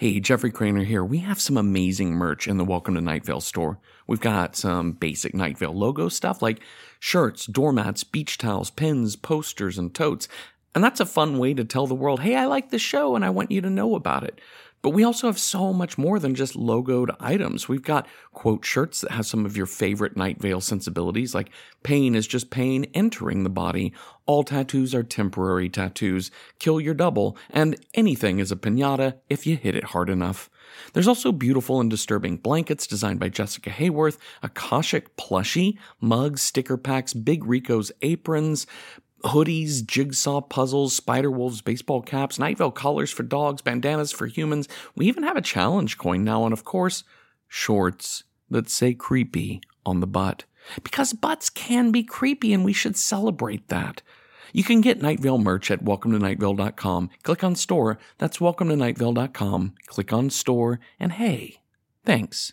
Hey, Jeffrey Cranor here. We have some amazing merch in the Welcome to Night Vale store. We've got some basic Night Vale logo stuff like shirts, doormats, beach towels, pins, posters, and totes. And that's a fun way to tell the world, hey, I like the show and I want you to know about it. But we also have so much more than just logoed items. We've got quote shirts that have some of your favorite Night Vale sensibilities, like pain is just pain entering the body, all tattoos are temporary tattoos, kill your double, and anything is a pinata if you hit it hard enough. There's also beautiful and disturbing blankets designed by Jessica Hayworth, a Khoshekh plushie, mugs, sticker packs, Big Rico's aprons, hoodies, jigsaw puzzles, spider wolves, baseball caps, Night Vale collars for dogs, bandanas for humans. We even have a challenge coin now, and of course, shorts that say creepy on the butt. Because butts can be creepy, and we should celebrate that. You can get Night Vale merch at welcometonightvale.com. Click on store. That's welcometonightvale.com. Click on store, and hey, thanks.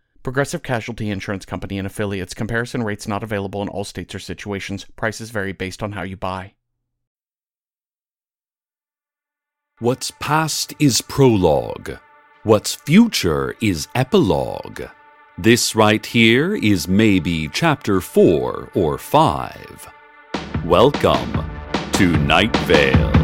Progressive Casualty Insurance Company and affiliates. Comparison rates not available in all states or situations. Prices vary based on how you buy. What's past is prologue. What's future is epilogue. This right here is maybe chapter 4 or 5. Welcome to Night Vale.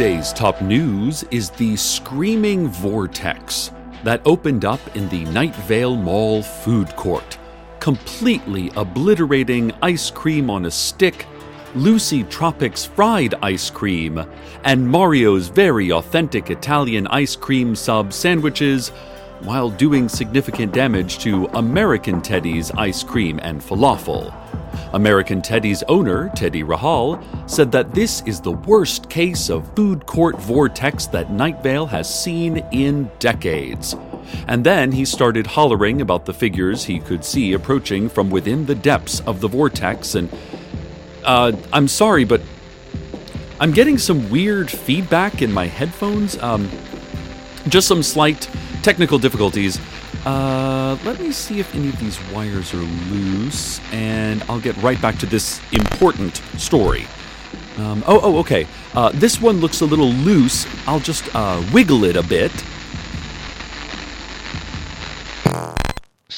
Today's top news is the Screaming Vortex that opened up in the Night Vale Mall food court, completely obliterating ice cream on a stick, Lucy Tropics fried ice cream, and Mario's very authentic Italian ice cream sub sandwiches, while doing significant damage to American Teddy's ice cream and falafel. American Teddy's owner, Teddy Rahal, said that this is the worst case of food court vortex that Night Vale has seen in decades. And then he started hollering about the figures he could see approaching from within the depths of the vortex. And, uh, I'm sorry, but I'm getting some weird feedback in my headphones. Um, just some slight technical difficulties. Uh, let me see if any of these wires are loose, and I'll get right back to this important story. Um, oh, oh, okay. Uh, this one looks a little loose. I'll just uh, wiggle it a bit.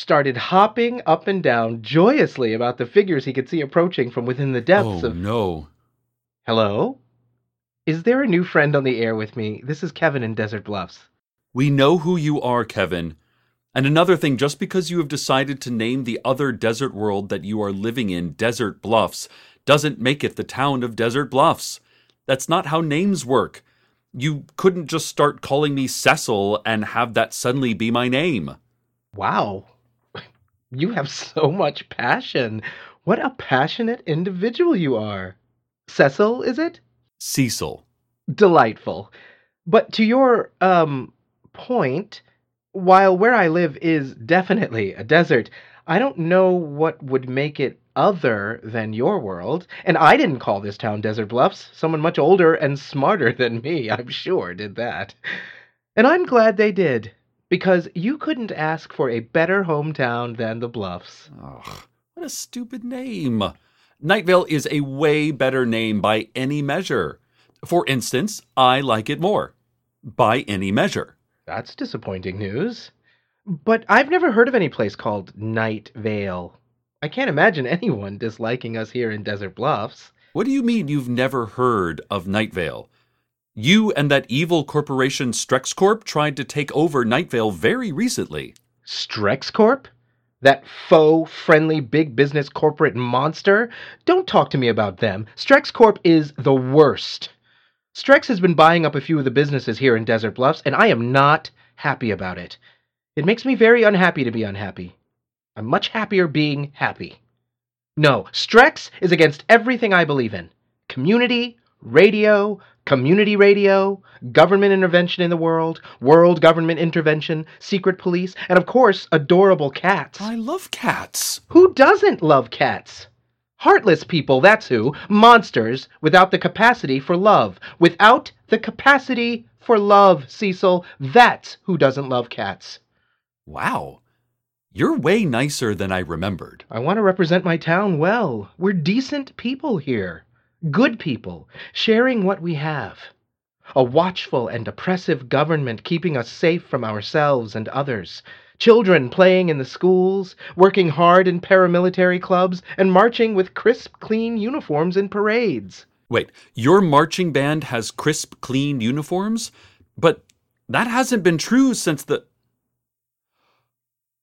started hopping up and down joyously about the figures he could see approaching from within the depths oh, of. no. Hello? Is there a new friend on the air with me? This is Kevin in Desert Bluffs. We know who you are, Kevin. And another thing, just because you have decided to name the other desert world that you are living in Desert Bluffs doesn't make it the town of Desert Bluffs. That's not how names work. You couldn't just start calling me Cecil and have that suddenly be my name. Wow. You have so much passion. What a passionate individual you are. Cecil, is it? Cecil. Delightful. But to your, um, point, while where I live is definitely a desert, I don't know what would make it other than your world. And I didn't call this town Desert Bluffs. Someone much older and smarter than me, I'm sure, did that. And I'm glad they did, because you couldn't ask for a better hometown than the Bluffs. Ugh, what a stupid name. Nightvale is a way better name by any measure. For instance, I like it more. By any measure. That's disappointing news. But I've never heard of any place called Night Vale. I can't imagine anyone disliking us here in Desert Bluffs. What do you mean you've never heard of Night Vale? You and that evil corporation StrexCorp tried to take over Night Vale very recently. StrexCorp? That faux, friendly, big business corporate monster? Don't talk to me about them. Strex Corp is the worst. Strex has been buying up a few of the businesses here in Desert Bluffs, and I am not happy about it. It makes me very unhappy to be unhappy. I'm much happier being happy. No, Strex is against everything I believe in community, radio, community radio, government intervention in the world, world government intervention, secret police, and of course, adorable cats. I love cats. Who doesn't love cats? Heartless people, that's who. Monsters without the capacity for love. Without the capacity for love, Cecil. That's who doesn't love cats. Wow. You're way nicer than I remembered. I want to represent my town well. We're decent people here. Good people, sharing what we have. A watchful and oppressive government keeping us safe from ourselves and others. Children playing in the schools, working hard in paramilitary clubs, and marching with crisp, clean uniforms in parades. Wait, your marching band has crisp, clean uniforms? But that hasn't been true since the.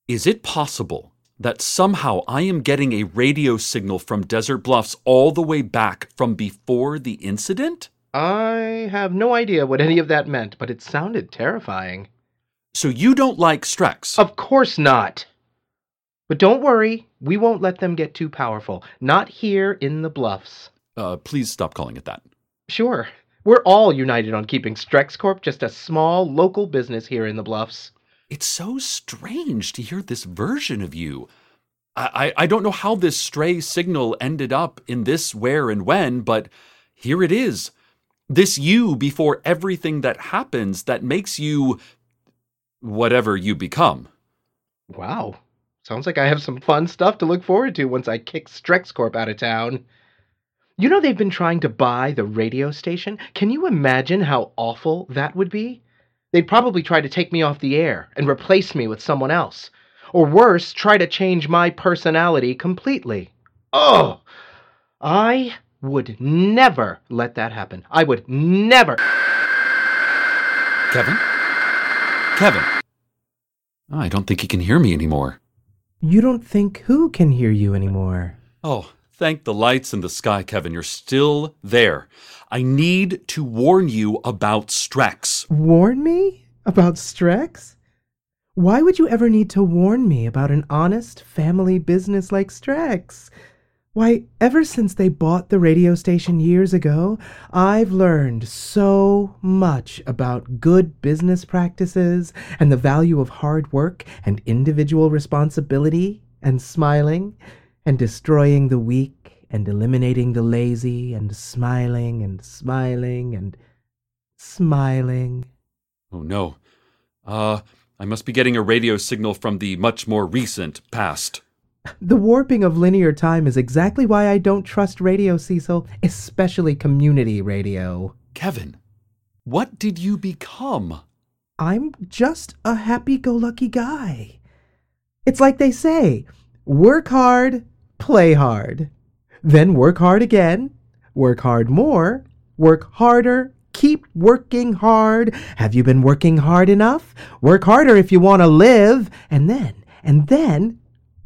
Is it possible that somehow I am getting a radio signal from Desert Bluffs all the way back from before the incident? I have no idea what any of that meant, but it sounded terrifying. So you don't like Strex? Of course not. But don't worry, we won't let them get too powerful. Not here in the Bluffs. Uh, please stop calling it that. Sure, we're all united on keeping Strex Corp just a small local business here in the Bluffs. It's so strange to hear this version of you. I, I, I don't know how this stray signal ended up in this where and when, but here it is. This you before everything that happens that makes you whatever you become. Wow. Sounds like I have some fun stuff to look forward to once I kick Strex Corp out of town. You know they've been trying to buy the radio station? Can you imagine how awful that would be? They'd probably try to take me off the air and replace me with someone else. Or worse, try to change my personality completely. Oh! I would never let that happen. I would never. Kevin? Kevin? I don't think he can hear me anymore. You don't think who can hear you anymore? Oh, thank the lights in the sky, Kevin. You're still there. I need to warn you about Strex. Warn me? About Strex? Why would you ever need to warn me about an honest family business like Strex? Why, ever since they bought the radio station years ago, I've learned so much about good business practices and the value of hard work and individual responsibility and smiling and destroying the weak and eliminating the lazy and smiling and smiling and smiling. Oh no. Uh, I must be getting a radio signal from the much more recent past. The warping of linear time is exactly why I don't trust radio, Cecil, especially community radio. Kevin, what did you become? I'm just a happy go lucky guy. It's like they say work hard, play hard. Then work hard again, work hard more, work harder, keep working hard. Have you been working hard enough? Work harder if you want to live. And then, and then,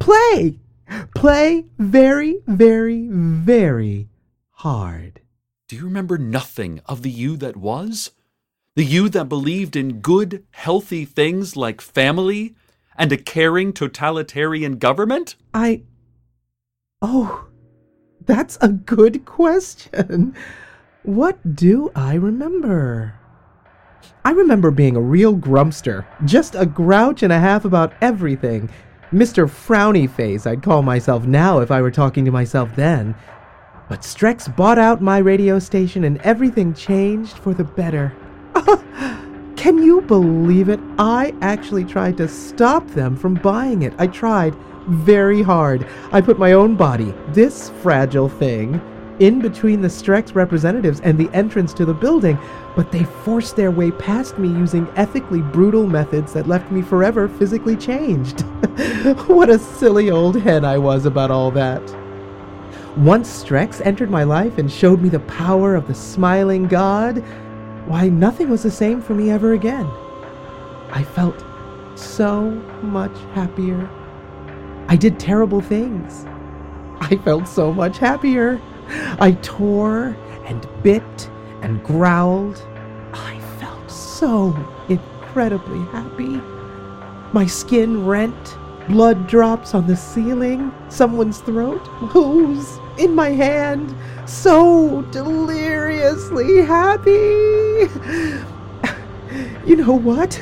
play. Play very, very, very hard. Do you remember nothing of the you that was? The you that believed in good, healthy things like family and a caring totalitarian government? I. Oh, that's a good question. What do I remember? I remember being a real grumpster, just a grouch and a half about everything. Mr. Frowny Face, I'd call myself now if I were talking to myself then. But Strex bought out my radio station and everything changed for the better. Can you believe it? I actually tried to stop them from buying it. I tried very hard. I put my own body, this fragile thing, in between the Strex representatives and the entrance to the building, but they forced their way past me using ethically brutal methods that left me forever physically changed. what a silly old hen I was about all that. Once Strex entered my life and showed me the power of the smiling God, why, nothing was the same for me ever again. I felt so much happier. I did terrible things. I felt so much happier. I tore and bit and growled. I felt so incredibly happy. My skin rent, blood drops on the ceiling, someone's throat, who's in my hand, so deliriously happy. You know what?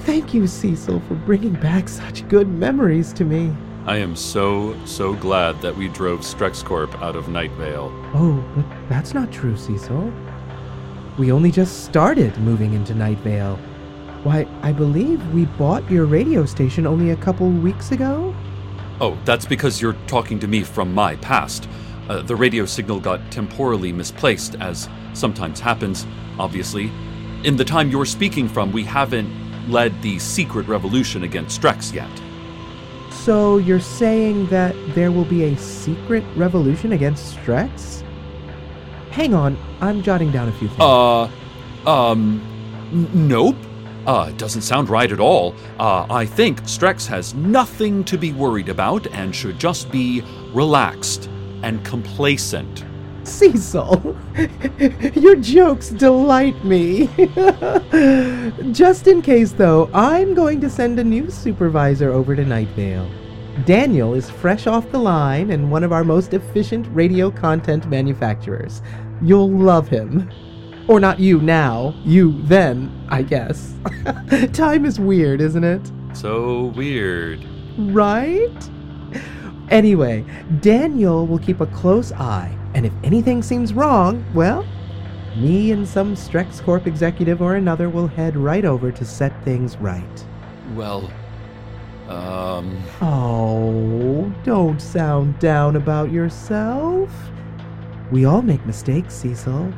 Thank you, Cecil, for bringing back such good memories to me. I am so, so glad that we drove Strexcorp out of Nightvale. Oh, but that's not true, Cecil. We only just started moving into Nightvale. Why, I believe we bought your radio station only a couple weeks ago? Oh, that's because you're talking to me from my past. Uh, the radio signal got temporally misplaced, as sometimes happens, obviously. In the time you're speaking from, we haven't led the secret revolution against Strex yet. So you're saying that there will be a secret revolution against Strex? Hang on, I'm jotting down a few things. Uh, um, n- nope. Uh, doesn't sound right at all. Uh, I think Strex has nothing to be worried about and should just be relaxed and complacent. Cecil, your jokes delight me. Just in case, though, I'm going to send a new supervisor over to Night Vale. Daniel is fresh off the line and one of our most efficient radio content manufacturers. You'll love him. Or not you now, you then, I guess. Time is weird, isn't it? So weird. Right? Anyway, Daniel will keep a close eye, and if anything seems wrong, well, me and some Strex Corp executive or another will head right over to set things right. Well, um, Oh, don't sound down about yourself. We all make mistakes, Cecil.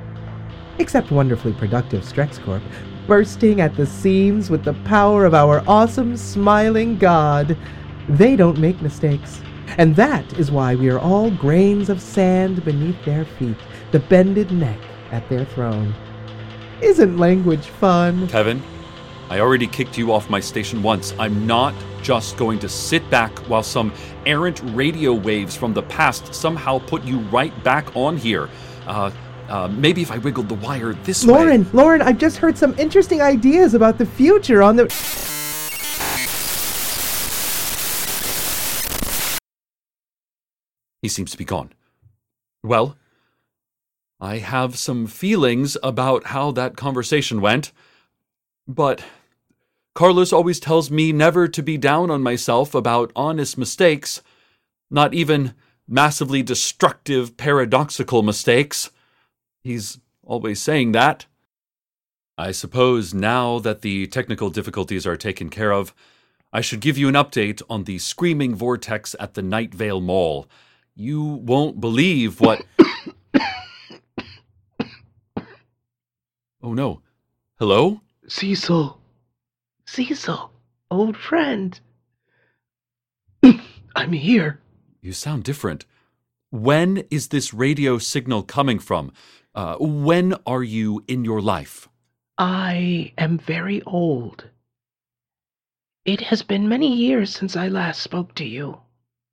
Except wonderfully productive Strex Corp, bursting at the seams with the power of our awesome smiling god. They don't make mistakes. And that is why we are all grains of sand beneath their feet, the bended neck at their throne. Isn't language fun? Kevin, I already kicked you off my station once. I'm not just going to sit back while some errant radio waves from the past somehow put you right back on here. Uh, uh, maybe if I wiggled the wire this way. Lauren, Lauren, I've just heard some interesting ideas about the future on the. He seems to be gone. Well, I have some feelings about how that conversation went, but Carlos always tells me never to be down on myself about honest mistakes, not even massively destructive, paradoxical mistakes. He's always saying that. I suppose now that the technical difficulties are taken care of, I should give you an update on the screaming vortex at the Night Vale Mall. You won't believe what. oh no. Hello? Cecil. Cecil, old friend. I'm here. You sound different. When is this radio signal coming from? Uh, when are you in your life? I am very old. It has been many years since I last spoke to you.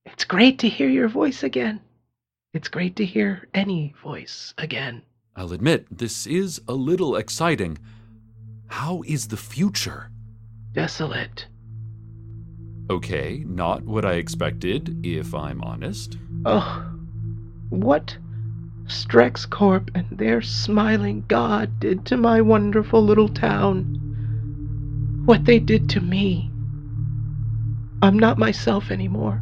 It's great to hear your voice again. It's great to hear any voice again. I'll admit, this is a little exciting. How is the future? Desolate. Okay, not what I expected, if I'm honest. Oh, what Strex Corp and their smiling god did to my wonderful little town. What they did to me. I'm not myself anymore.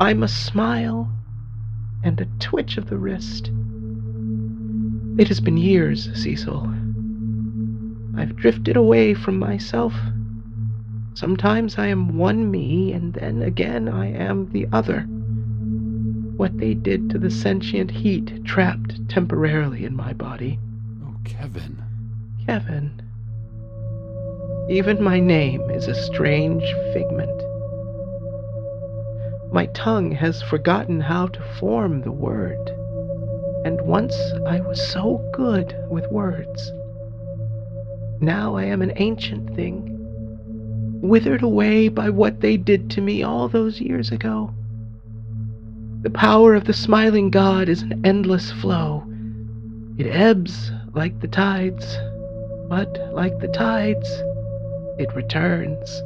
I'm a smile and a twitch of the wrist. It has been years, Cecil. I've drifted away from myself. Sometimes I am one me, and then again I am the other. What they did to the sentient heat trapped temporarily in my body. Oh, Kevin. Kevin. Even my name is a strange figment. My tongue has forgotten how to form the word. And once I was so good with words. Now I am an ancient thing, withered away by what they did to me all those years ago. The power of the smiling God is an endless flow. It ebbs like the tides, but like the tides, it returns.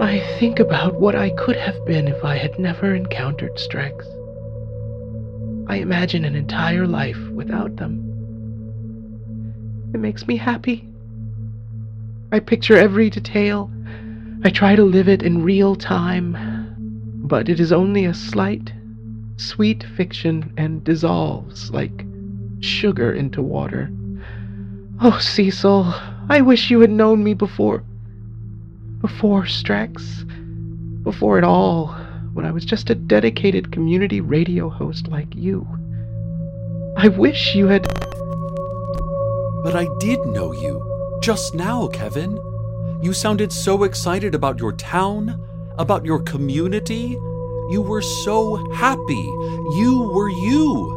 I think about what I could have been if I had never encountered Strex. I imagine an entire life without them. It makes me happy. I picture every detail. I try to live it in real time, but it is only a slight, sweet fiction and dissolves like sugar into water. Oh, Cecil, I wish you had known me before. Before Strex. Before it all, when I was just a dedicated community radio host like you. I wish you had. But I did know you. Just now, Kevin. You sounded so excited about your town, about your community. You were so happy. You were you.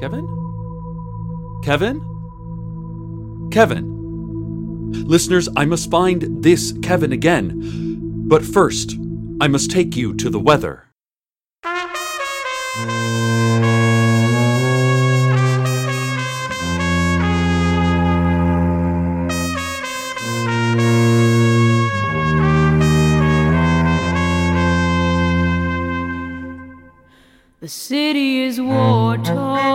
Kevin? Kevin? Kevin. Listeners, I must find this Kevin again. But first, I must take you to the weather. The city is war torn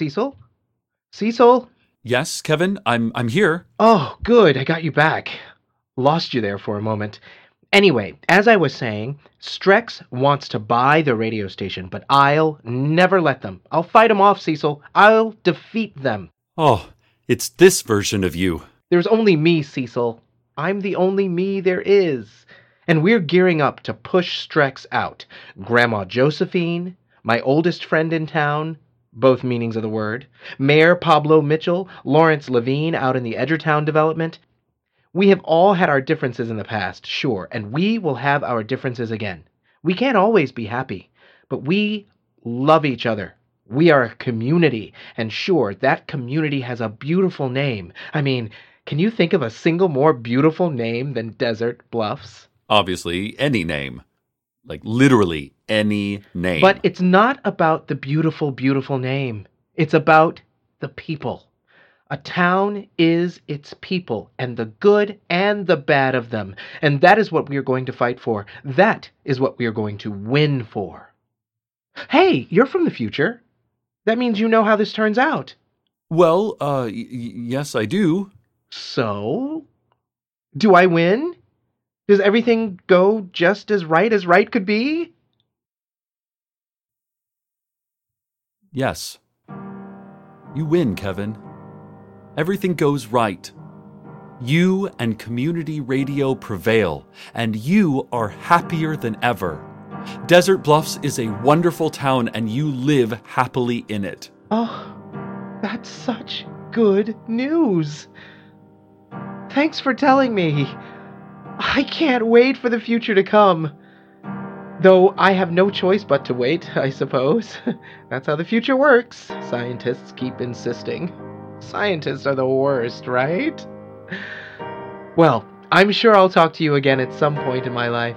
Cecil? Cecil? Yes, Kevin, I'm I'm here. Oh, good. I got you back. Lost you there for a moment. Anyway, as I was saying, Strex wants to buy the radio station, but I'll never let them. I'll fight them off, Cecil. I'll defeat them. Oh, it's this version of you. There's only me, Cecil. I'm the only me there is. And we're gearing up to push Strex out. Grandma Josephine, my oldest friend in town, both meanings of the word, Mayor Pablo Mitchell, Lawrence Levine out in the Edgertown development. We have all had our differences in the past, sure, and we will have our differences again. We can't always be happy, but we love each other. We are a community, and sure, that community has a beautiful name. I mean, can you think of a single more beautiful name than Desert Bluffs? Obviously, any name. Like literally any name. But it's not about the beautiful, beautiful name. It's about the people. A town is its people, and the good and the bad of them. And that is what we are going to fight for. That is what we are going to win for. Hey, you're from the future. That means you know how this turns out. well, uh y- y- yes, I do. So, do I win? Does everything go just as right as right could be? Yes. You win, Kevin. Everything goes right. You and community radio prevail, and you are happier than ever. Desert Bluffs is a wonderful town, and you live happily in it. Oh, that's such good news. Thanks for telling me. I can't wait for the future to come. Though I have no choice but to wait, I suppose. That's how the future works. Scientists keep insisting. Scientists are the worst, right? Well, I'm sure I'll talk to you again at some point in my life.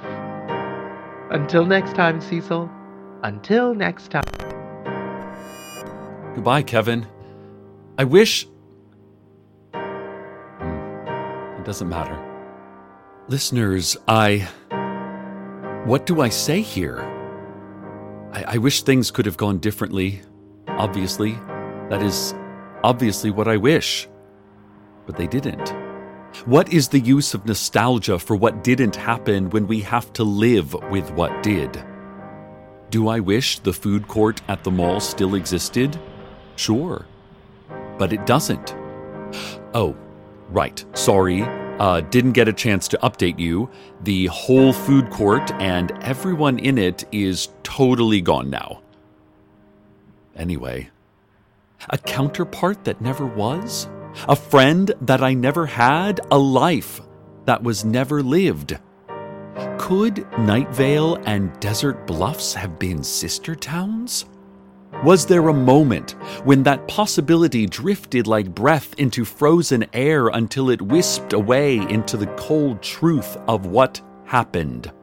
Until next time, Cecil. Until next time. Goodbye, Kevin. I wish. Hmm, It doesn't matter. Listeners, I. What do I say here? I, I wish things could have gone differently. Obviously. That is obviously what I wish. But they didn't. What is the use of nostalgia for what didn't happen when we have to live with what did? Do I wish the food court at the mall still existed? Sure. But it doesn't. Oh, right. Sorry. Uh, didn't get a chance to update you. The whole food court and everyone in it is totally gone now. Anyway, a counterpart that never was? A friend that I never had? A life that was never lived? Could Night Vale and Desert Bluffs have been sister towns? Was there a moment when that possibility drifted like breath into frozen air until it wisped away into the cold truth of what happened?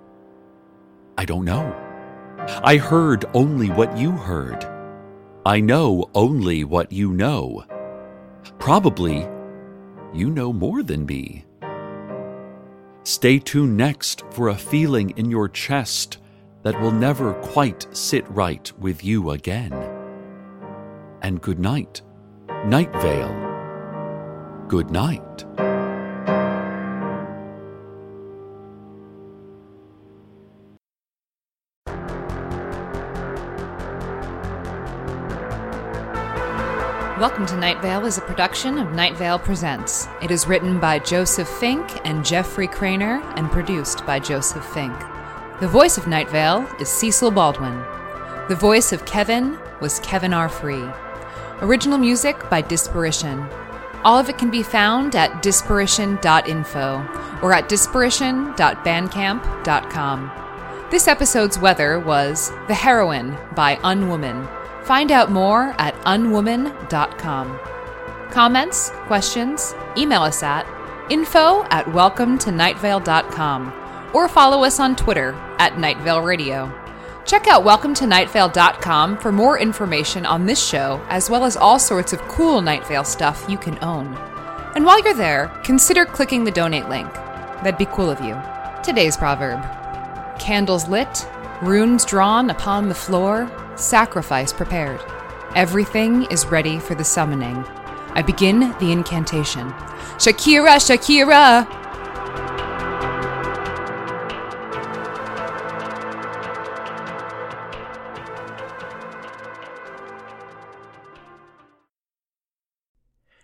I don't know. I heard only what you heard. I know only what you know. Probably you know more than me. Stay tuned next for a feeling in your chest that will never quite sit right with you again. And good night, Night Vale. Good night. Welcome to Night Vale is a production of Night Vale Presents. It is written by Joseph Fink and Jeffrey Cranor and produced by Joseph Fink. The voice of Night Vale is Cecil Baldwin. The voice of Kevin was Kevin R. Free. Original music by Disparition. All of it can be found at disparition.info or at disparition.bandcamp.com. This episode's weather was The Heroine by Unwoman. Find out more at unwoman.com. Comments, questions, email us at info at welcometonightvale.com or follow us on Twitter at Night Vale Radio. Check out welcometonightvale.com for more information on this show, as well as all sorts of cool Night Vale stuff you can own. And while you're there, consider clicking the donate link. That'd be cool of you. Today's proverb Candles lit, runes drawn upon the floor, sacrifice prepared. Everything is ready for the summoning. I begin the incantation. Shakira, Shakira!